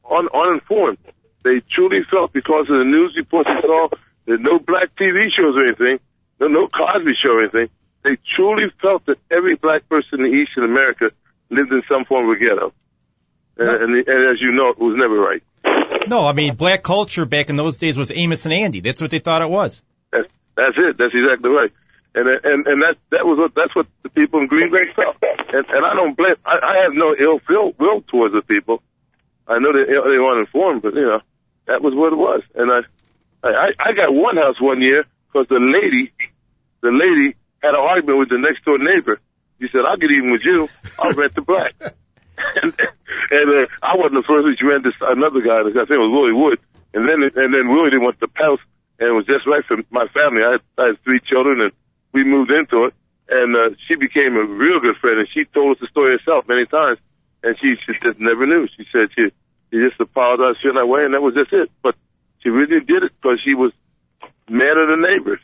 un, uninformed. They truly felt because of the news reports they saw, there's no black TV shows or anything, no, no Cosby show or anything. They truly felt that every black person in Eastern America lived in some form of a ghetto. And, no. and, and as you know, it was never right. No, I mean, black culture back in those days was Amos and Andy. That's what they thought it was. That's, that's it. That's exactly right. And and and that that was what that's what the people in Green Bay felt. And and I don't blame. I, I have no ill feel will towards the people. I know they they weren't informed, but you know that was what it was. And I I I got one house one year because the lady the lady had an argument with the next door neighbor. She said, "I'll get even with you. I'll rent the black." and and uh, I wasn't the first one. She rented another guy. I think it was Willie Wood. And then and then Willie didn't want the house, and it was just right for my family. I had, I had three children, and we moved into it. And uh, she became a real good friend, and she told us the story herself many times and she, she just never knew. She said she, she just apologized feeling that way, and that was just it. But she really did it because she was mad at the neighbors.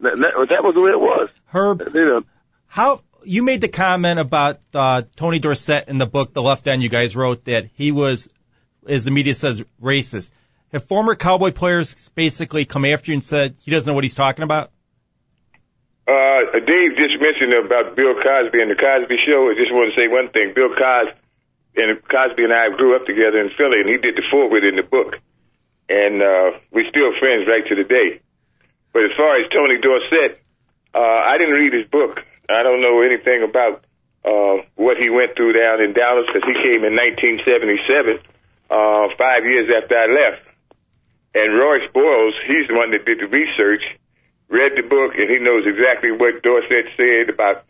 That, that, that was the way it was. Herb, you know, how you made the comment about uh, Tony Dorsett in the book, The Left End, you guys wrote that he was, as the media says, racist. Have former Cowboy players basically come after you and said he doesn't know what he's talking about? Uh, Dave just mentioned about Bill Cosby and the Cosby Show. I just want to say one thing. Bill Cosby and Cosby and I grew up together in Philly, and he did the foreword in the book, and uh, we're still friends right to the day. But as far as Tony Dorsett, uh, I didn't read his book. I don't know anything about uh, what he went through down in Dallas because he came in 1977, uh, five years after I left. And Royce Boyles, he's the one that did the research, read the book, and he knows exactly what Dorsett said about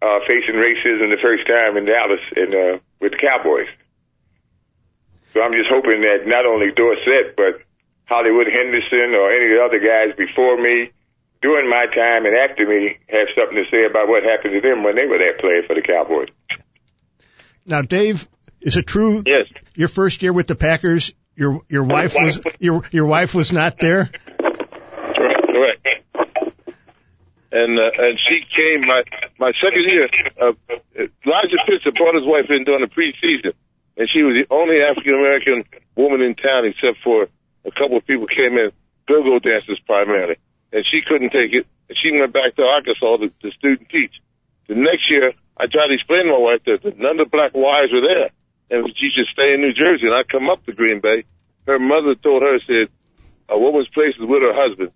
uh, facing racism the first time in Dallas and uh, with the Cowboys. So I'm just hoping that not only Dorsett, but Hollywood Henderson or any of the other guys before me, during my time and after me, have something to say about what happened to them when they were there playing for the Cowboys. Now, Dave, is it true? Yes. Your first year with the Packers, your your wife was your your wife was not there. Correct. And uh, and she came my my second year. Uh, Elijah Pitts brought his wife in during the preseason, and she was the only African American woman in town, except for a couple of people came in, go-go dancers primarily, and she couldn't take it, and she went back to Arkansas to, to student teach. The next year, I tried to explain to my wife that, none of the black wives were there, and she should stay in New Jersey, and I come up to Green Bay. Her mother told her, said, uh, a woman's place is with her husband.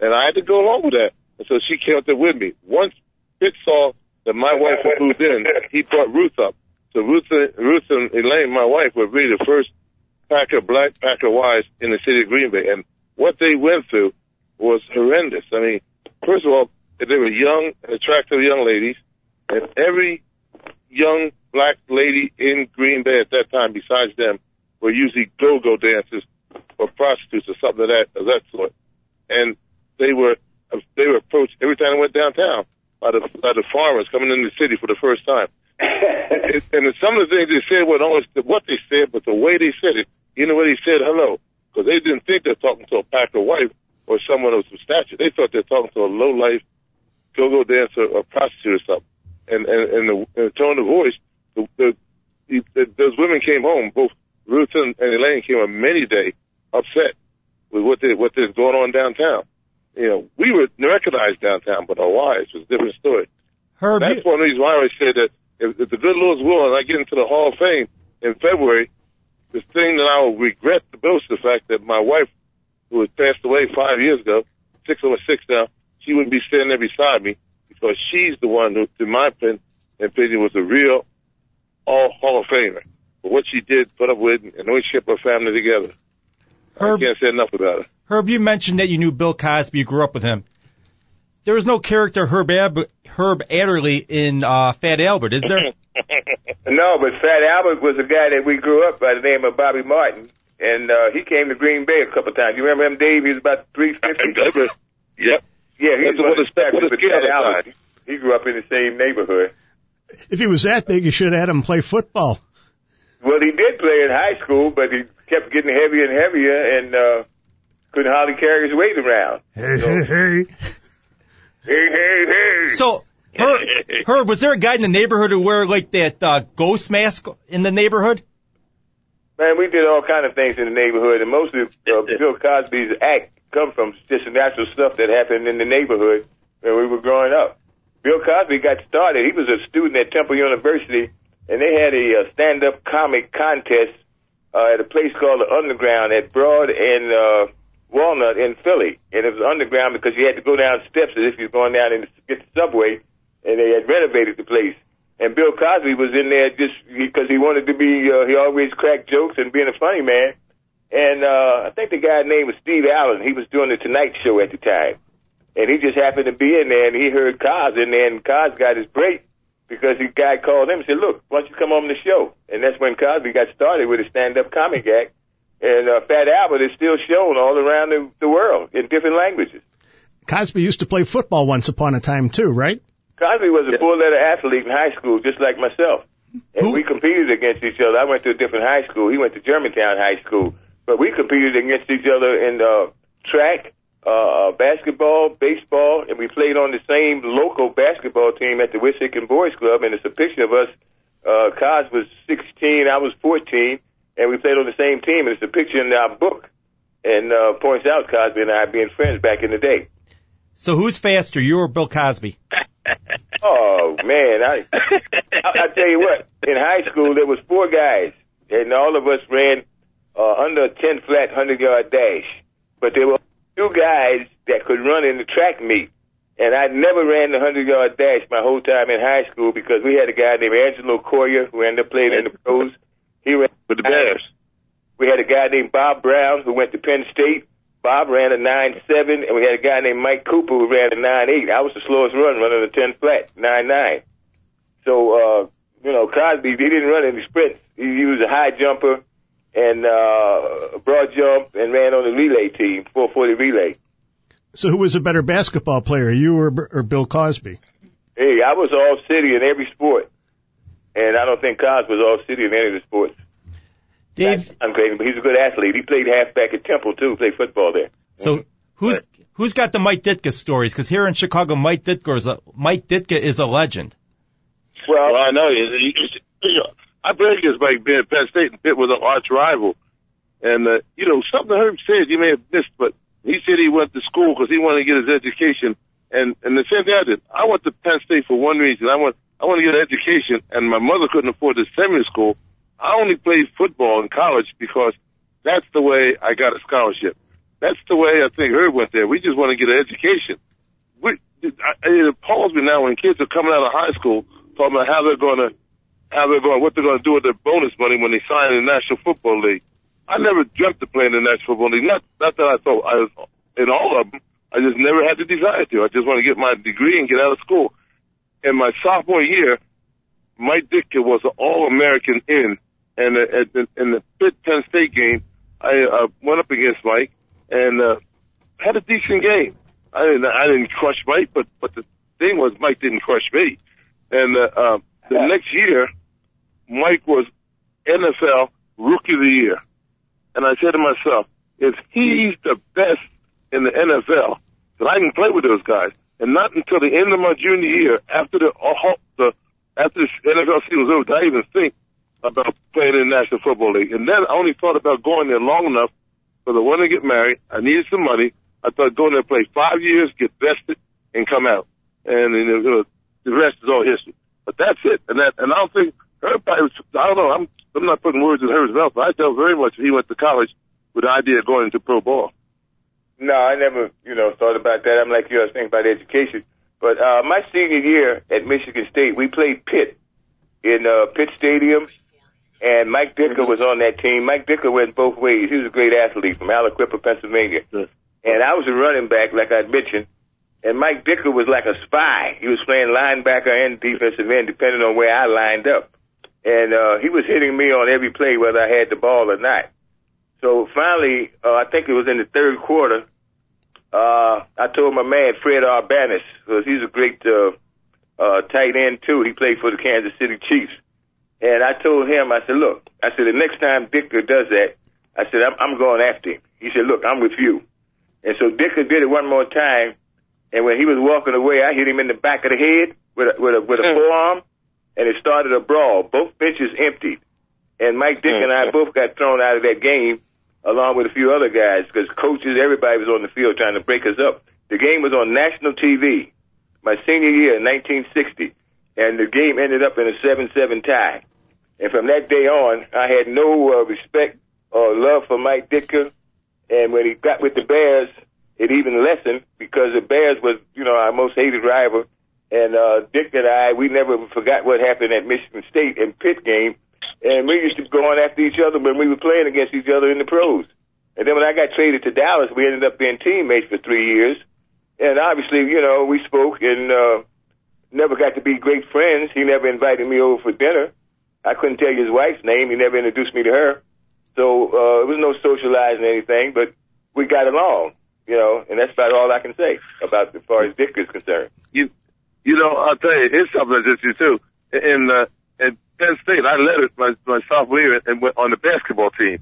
and I had to go along with that. And so she came up there with me. Once Pitt saw that my wife had moved in, he brought Ruth up. So Ruth, Ruth and Elaine, my wife, were really the first Packer, black Packer wives in the city of Green Bay. And what they went through was horrendous. I mean, first of all, they were young attractive young ladies, and every young black lady in Green Bay at that time, besides them, were usually go-go dancers or prostitutes or something of that of that sort. And they were they were approached every time they went downtown by the by the farmers coming into the city for the first time. And, and some of the things they said weren't always what they said, but the way they said it. You know what he said hello because they didn't think they're talking to a Packer wife or someone of some stature. They thought they're talking to a low life go-go dancer or prostitute or something. And and, and, the, and the tone of voice, the, the, the, those women came home, both Ruth and, and Elaine came home many day upset with what they, what is going on downtown. You know, we were recognized downtown, but our wives was a different story. Herb, That's one reason why I always say that if, if the good Lord's will and I get into the Hall of Fame in February, the thing that I will regret the most is the fact that my wife, who had passed away five years ago, six over six now, she wouldn't be standing there beside me because she's the one who, in my opinion, opinion was a real all Hall of Famer for what she did, put up with, and the way she kept her family together. Herb, I can't say enough about it. Herb, you mentioned that you knew Bill Cosby, you grew up with him. There is no character Herb Ab- Herb Adderley in uh, Fat Albert, is there? no, but Fat Albert was a guy that we grew up by the name of Bobby Martin, and uh, he came to Green Bay a couple of times. You remember him, Dave? He was about three fifty. yep. Yeah, he was one of the stackers, but Fat Albert. He grew up in the same neighborhood. If he was that big, you should have had him play football. Well, he did play in high school, but he kept getting heavier and heavier, and uh, couldn't hardly carry his weight around. Hey, so, hey, hey. Hey, hey, hey. So, Herb, Herb, was there a guy in the neighborhood who wore like that uh, ghost mask in the neighborhood? Man, we did all kind of things in the neighborhood, and most of uh, Bill Cosby's act come from just natural stuff that happened in the neighborhood when we were growing up. Bill Cosby got started. He was a student at Temple University, and they had a, a stand-up comic contest uh, at a place called the Underground at Broad and uh, Walnut in Philly, and it was underground because you had to go down steps as if you were going down and get the subway, and they had renovated the place. And Bill Cosby was in there just because he wanted to be. Uh, he always cracked jokes and being a funny man. And uh, I think the guy's name was Steve Allen. He was doing the Tonight Show at the time, and he just happened to be in there, and he heard Cos in there, and Cos got his break because the guy called him and said, "Look, why don't you come on the show?" And that's when Cosby got started with a stand-up comic act and uh, Fat Albert is still shown all around the, the world in different languages. Cosby used to play football once upon a time too, right? Cosby was a four-letter athlete in high school, just like myself. And Who? we competed against each other. I went to a different high school. He went to Germantown High School. But we competed against each other in uh, track, uh, basketball, baseball, and we played on the same local basketball team at the Wissahickon Boys Club. And it's a picture of us. Uh, Cos was 16, I was 14 and we played on the same team. And it's a picture in our book, and uh, points out Cosby and I being friends back in the day. So who's faster, you or Bill Cosby? oh man, I, I I tell you what. In high school, there was four guys, and all of us ran uh, under a ten flat hundred yard dash. But there were two guys that could run in the track meet. And I never ran the 100 yard dash my whole time in high school because we had a guy named Angelo Coia who ended up playing in the pros. He ran with the Bears. We had a guy named Bob Brown who went to Penn State. Bob ran a nine seven, and we had a guy named Mike Cooper who ran a nine eight. I was the slowest run, running a ten flat nine nine. So uh, you know, Cosby he didn't run any sprints. He, he was a high jumper and uh, broad jump, and ran on the relay team, 440 relay. So who was a better basketball player, you or, or Bill Cosby? Hey, I was all city in every sport and I don't think Cos was all city in any of the sports. Dave, I'm crazy, but he's a good athlete. He played halfback at Temple too. Played football there. So who's who's got the Mike Ditka stories? Because here in Chicago, Mike Ditka is a Mike Ditka is a legend. Well, well I know he, he, he, I think it's like being at Penn State and Pitt was an arch rival, and uh, you know something Herb said you may have missed, but he said he went to school because he wanted to get his education, and and the same thing I did. I went to Penn State for one reason. I went I want to get an education, and my mother couldn't afford me to school. I only played football in college because that's the way I got a scholarship. that's the way I think Herb went there. We just want to get an education. We, it appalls me now when kids are coming out of high school talking about how they're going to, how they're going, what they're going to do with their bonus money when they sign in the National Football League. I never dreamt of playing in the National Football League. Not, not that I thought I was in all of them. I just never had the desire to. I just want to get my degree and get out of school. In my sophomore year, Mike Ditka was an All-American in, and uh, in the Pitt Penn State game, I uh, went up against Mike and uh, had a decent game. I didn't, I didn't crush Mike, but but the thing was, Mike didn't crush me. And uh, uh, the next year, Mike was NFL Rookie of the Year, and I said to myself, if he's the best in the NFL, then I can play with those guys. And not until the end of my junior year, after the uh, the after the NFL season was over, did I even think about playing in the National Football League. And then I only thought about going there long enough because I wanted to get married. I needed some money. I thought going there, play five years, get vested, and come out. And you know, the rest is all history. But that's it. And that, and I don't think was, I don't know, I'm, I'm not putting words in her mouth, but I felt very much he went to college with the idea of going into pro ball. No, I never, you know, thought about that. I'm like you, I was thinking about education. But uh, my senior year at Michigan State, we played Pitt in uh, Pitt Stadium, and Mike Ditka was on that team. Mike Ditka went both ways. He was a great athlete from Aliquippa, Pennsylvania. And I was a running back, like I mentioned. And Mike Ditka was like a spy. He was playing linebacker and defensive end, depending on where I lined up. And uh, he was hitting me on every play, whether I had the ball or not. So finally, uh, I think it was in the third quarter, uh, I told my man Fred Arbanas, because he's a great uh, uh, tight end too. He played for the Kansas City Chiefs. And I told him, I said, look, I said, the next time Ditka does that, I said, I'm, I'm going after him. He said, look, I'm with you. And so Ditka did it one more time. And when he was walking away, I hit him in the back of the head with a, with a, with a mm. forearm and it started a brawl. Both benches emptied. And Mike Dick mm. and I both got thrown out of that game along with a few other guys because coaches, everybody was on the field trying to break us up. The game was on national TV my senior year in 1960, and the game ended up in a 7-7 tie. And from that day on, I had no uh, respect or love for Mike Ditka. And when he got with the Bears, it even lessened because the Bears was, you know, our most hated rival. And uh, Dick and I, we never forgot what happened at Michigan State and Pitt game. And we used to go on after each other when we were playing against each other in the pros. And then when I got traded to Dallas, we ended up being teammates for three years and obviously, you know, we spoke and uh, never got to be great friends. He never invited me over for dinner. I couldn't tell you his wife's name. He never introduced me to her. So uh, it was no socializing or anything, but we got along, you know, and that's about all I can say about as far as Dick is concerned. You, you know, I'll tell you, it's something that's you too. In in Penn State, I led my, my sophomore year and went on the basketball team.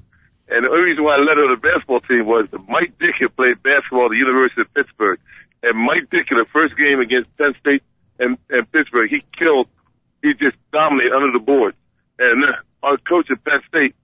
And the only reason why I it on the basketball team was that Mike Ditka played basketball at the University of Pittsburgh. And Mike Ditka, the first game against Penn State and, and Pittsburgh, he killed, he just dominated under the board. And uh, our coach at Penn State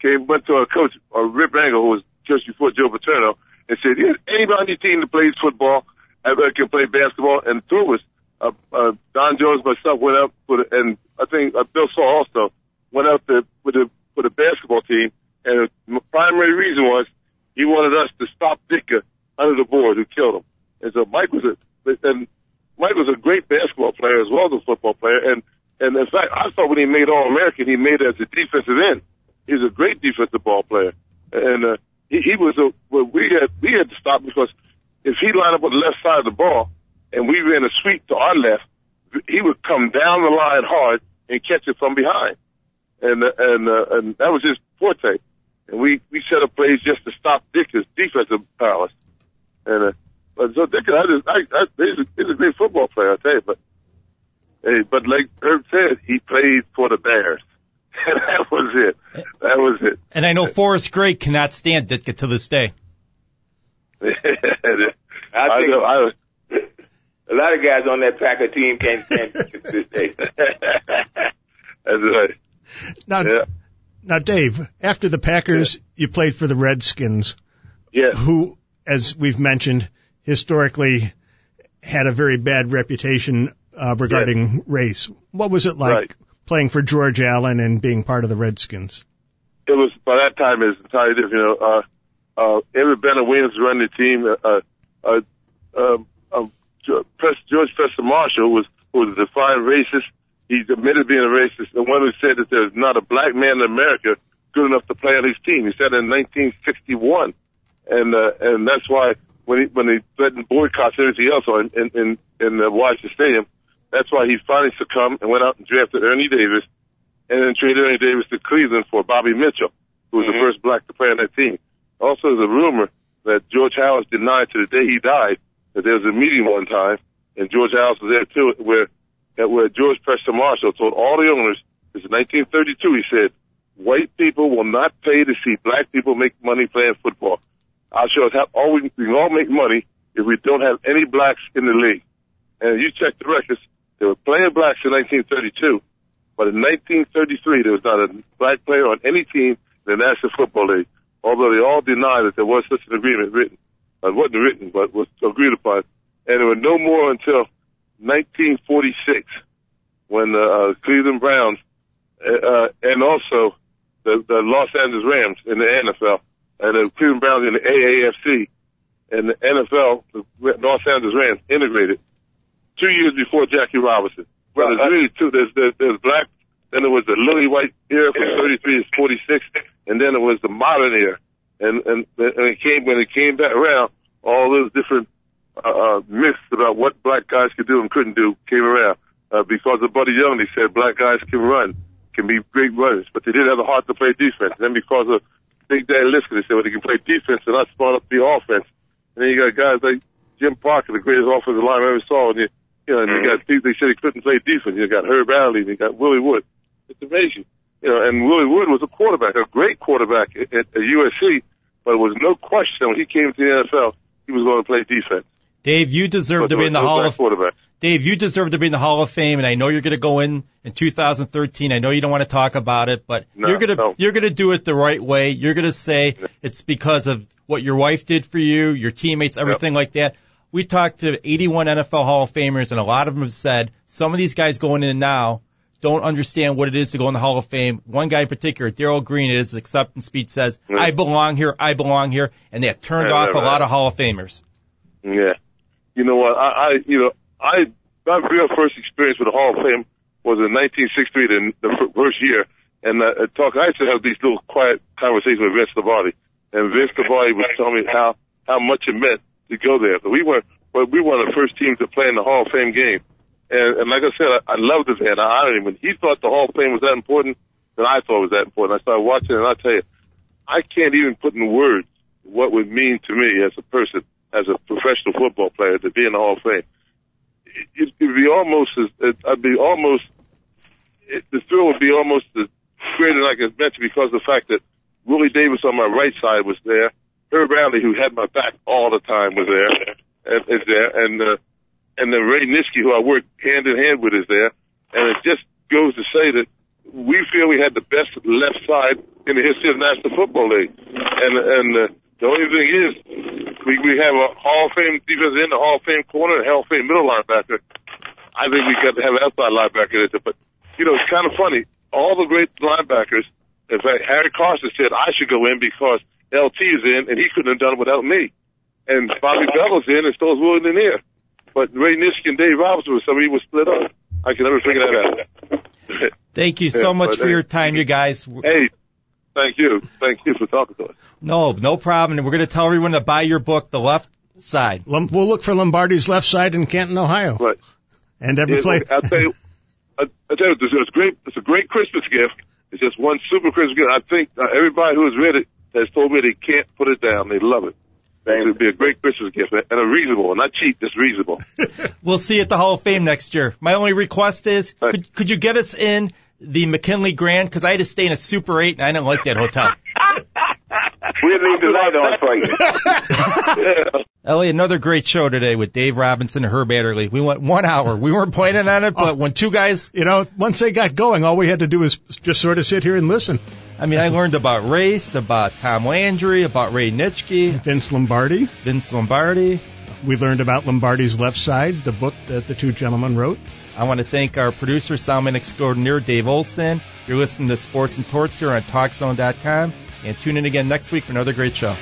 came, went to our coach, uh, Rip Engle, who was just before Joe Paterno, and said, yeah, anybody on your team that plays football, ever can play basketball, and two of us, uh, uh, Don Jones, myself went up with, and I think uh, Bill Saul also went out there with the, with the basketball team, and the primary reason was he wanted us to stop Ditka under the board who killed him. And so Mike was a and Mike was a great basketball player as well as a football player. And and in fact, I thought when he made All American, he made it as a defensive end. He was a great defensive ball player, and uh, he, he was a well, we had we had to stop because if he lined up on the left side of the ball and we ran a sweep to our left, he would come down the line hard and catch it from behind, and uh, and uh, and that was his forte. And we we set up plays just to stop Dick's defensive powers, and. Uh, but so Dickens, I just, I, I, he's, a, he's a great football player, I tell you. But hey, but like Herb said, he played for the Bears. And that was it. That was it. And I know Forrest Gregg cannot stand Ditka to this day. I think I know, I, a lot of guys on that Packer team can't stand Ditka this day. That's right. Now, yeah. now, Dave, after the Packers, yeah. you played for the Redskins. Yeah. Who, as we've mentioned, historically had a very bad reputation uh, regarding yes. race. What was it like right. playing for George Allen and being part of the Redskins? It was by that time it's entirely different. You know, uh, uh, Edward Bennett Williams running the team. Uh, uh, uh, uh, George Preston Marshall was was a defiant racist. He admitted being a racist. The one who said that there's not a black man in America good enough to play on his team. He said in 1961, and uh, and that's why when he when he threatened boycotts and everything else in in in, in the Washington Stadium, that's why he finally succumbed and went out and drafted Ernie Davis, and then traded Ernie Davis to Cleveland for Bobby Mitchell, who was mm-hmm. the first black to play on that team. Also, there's a rumor that George Halas denied to the day he died that there was a meeting one time, and George Halas was there too, where where George Preston Marshall told all the owners, this is 1932, he said, white people will not pay to see black people make money playing football. I'll show us how all we, we can all make money if we don't have any blacks in the league. And you check the records, there were of blacks in 1932, but in 1933 there was not a black player on any team in the National Football League. Although they all deny that there was such an agreement written, it wasn't written, but was agreed upon. And there were no more until 1946 when the uh, Cleveland Browns uh, uh, and also the, the Los Angeles Rams in the NFL and the Cleveland Browns in the AAFC and the NFL, the Los Angeles Rams integrated two years before Jackie Robinson. Well, there's really two. There's, there's, there's black, then there was the lily white era from 33 to 46, and then it was the modern era. And, and, and it came, when it came back around, all those different, uh, uh, myths about what black guys could do and couldn't do came around. Uh, because of Buddy Young, they said black guys can run, can be big runners, but they didn't have the heart to play defense. And then because of Big Daddy Lipscomb. They said, well, they can play defense and not smart up the offense. And then you got guys like Jim Parker, the greatest offensive lineman I ever saw. And you, you know, and mm-hmm. you got they said he couldn't play defense. You got Herb Allen, you got Willie Wood. It's amazing. You know, and Willie Wood was a quarterback, a great quarterback at, at, at USC, but it was no question when he came to the NFL, he was going to play defense. Dave, you deserve to be in the Hall of Dave, you deserve to be in the Hall of Fame, and I know you're going to go in in 2013. I know you don't want to talk about it, but no, you're going to no. you're going to do it the right way. You're going to say it's because of what your wife did for you, your teammates, everything yep. like that. We talked to 81 NFL Hall of Famers, and a lot of them have said some of these guys going in now don't understand what it is to go in the Hall of Fame. One guy in particular, Darrell Green, in his acceptance speech says, "I belong here, I belong here," and they have turned yeah, off a lot of Hall of Famers. Yeah you know what? I, I you know, I my real first experience with the Hall of Fame was in 1963, the, the first year, and uh, talk. I used to have these little quiet conversations with Vince Lombardi, and Vince Lombardi was telling me how how much it meant to go there. But we were well, we were the first team to play in the Hall of Fame game, and, and like I said, I, I loved this man. I honored him. When he thought the Hall of Fame was that important, then I thought it was that important. I started watching, and I tell you, I can't even put in words what would mean to me as a person as a professional football player to be in the Hall of Fame. It, would be almost as, I'd be almost, it, the thrill would be almost as great as I could mention because of the fact that Willie Davis on my right side was there. Herb Allen, who had my back all the time, was there, and, is there, and, uh, and then Ray Nitschke, who I worked hand in hand with, is there. And it just goes to say that we feel we had the best left side in the history of the National Football League. And, and, uh, the only thing is, we, we have a Hall of Fame defense in the Hall of Fame corner, and Hall of Fame middle linebacker. I think we got to have an outside linebacker there. But, you know, it's kind of funny. All the great linebackers, in fact, Harry Carson said I should go in because LT is in, and he couldn't have done it without me. And Bobby Bell's in, and so is Willie Lanier. But Ray Nitschke and Dave Robinson was somebody who was split up. I can never figure that out. Thank you so much for your time, you guys. Hey, Thank you. Thank you for talking to us. No, no problem. And we're going to tell everyone to buy your book, The Left Side. We'll look for Lombardi's Left Side in Canton, Ohio. Right. And every yeah, place. I'll tell you, I, I tell you, it's great. It's a great Christmas gift. It's just one super Christmas gift. I think uh, everybody who has read it has told me they can't put it down. They love it. It would be a great Christmas gift and a reasonable, not cheap, just reasonable. we'll see you at the Hall of Fame next year. My only request is, could, could you get us in the McKinley Grand because I had to stay in a Super 8 and I didn't like that hotel. we didn't leave the light on for you. Elliot, another great show today with Dave Robinson and Herb Adderley. We went one hour. We weren't planning on it, but oh, when two guys, you know, once they got going, all we had to do was just sort of sit here and listen. I mean, I learned about race, about Tom Landry, about Ray Nitschke, Vince Lombardi, Vince Lombardi. We learned about Lombardi's Left Side, the book that the two gentlemen wrote. I want to thank our producer, Salmon extraordinaire, Dave Olson. You're listening to Sports and Torts here on TalkZone.com. And tune in again next week for another great show.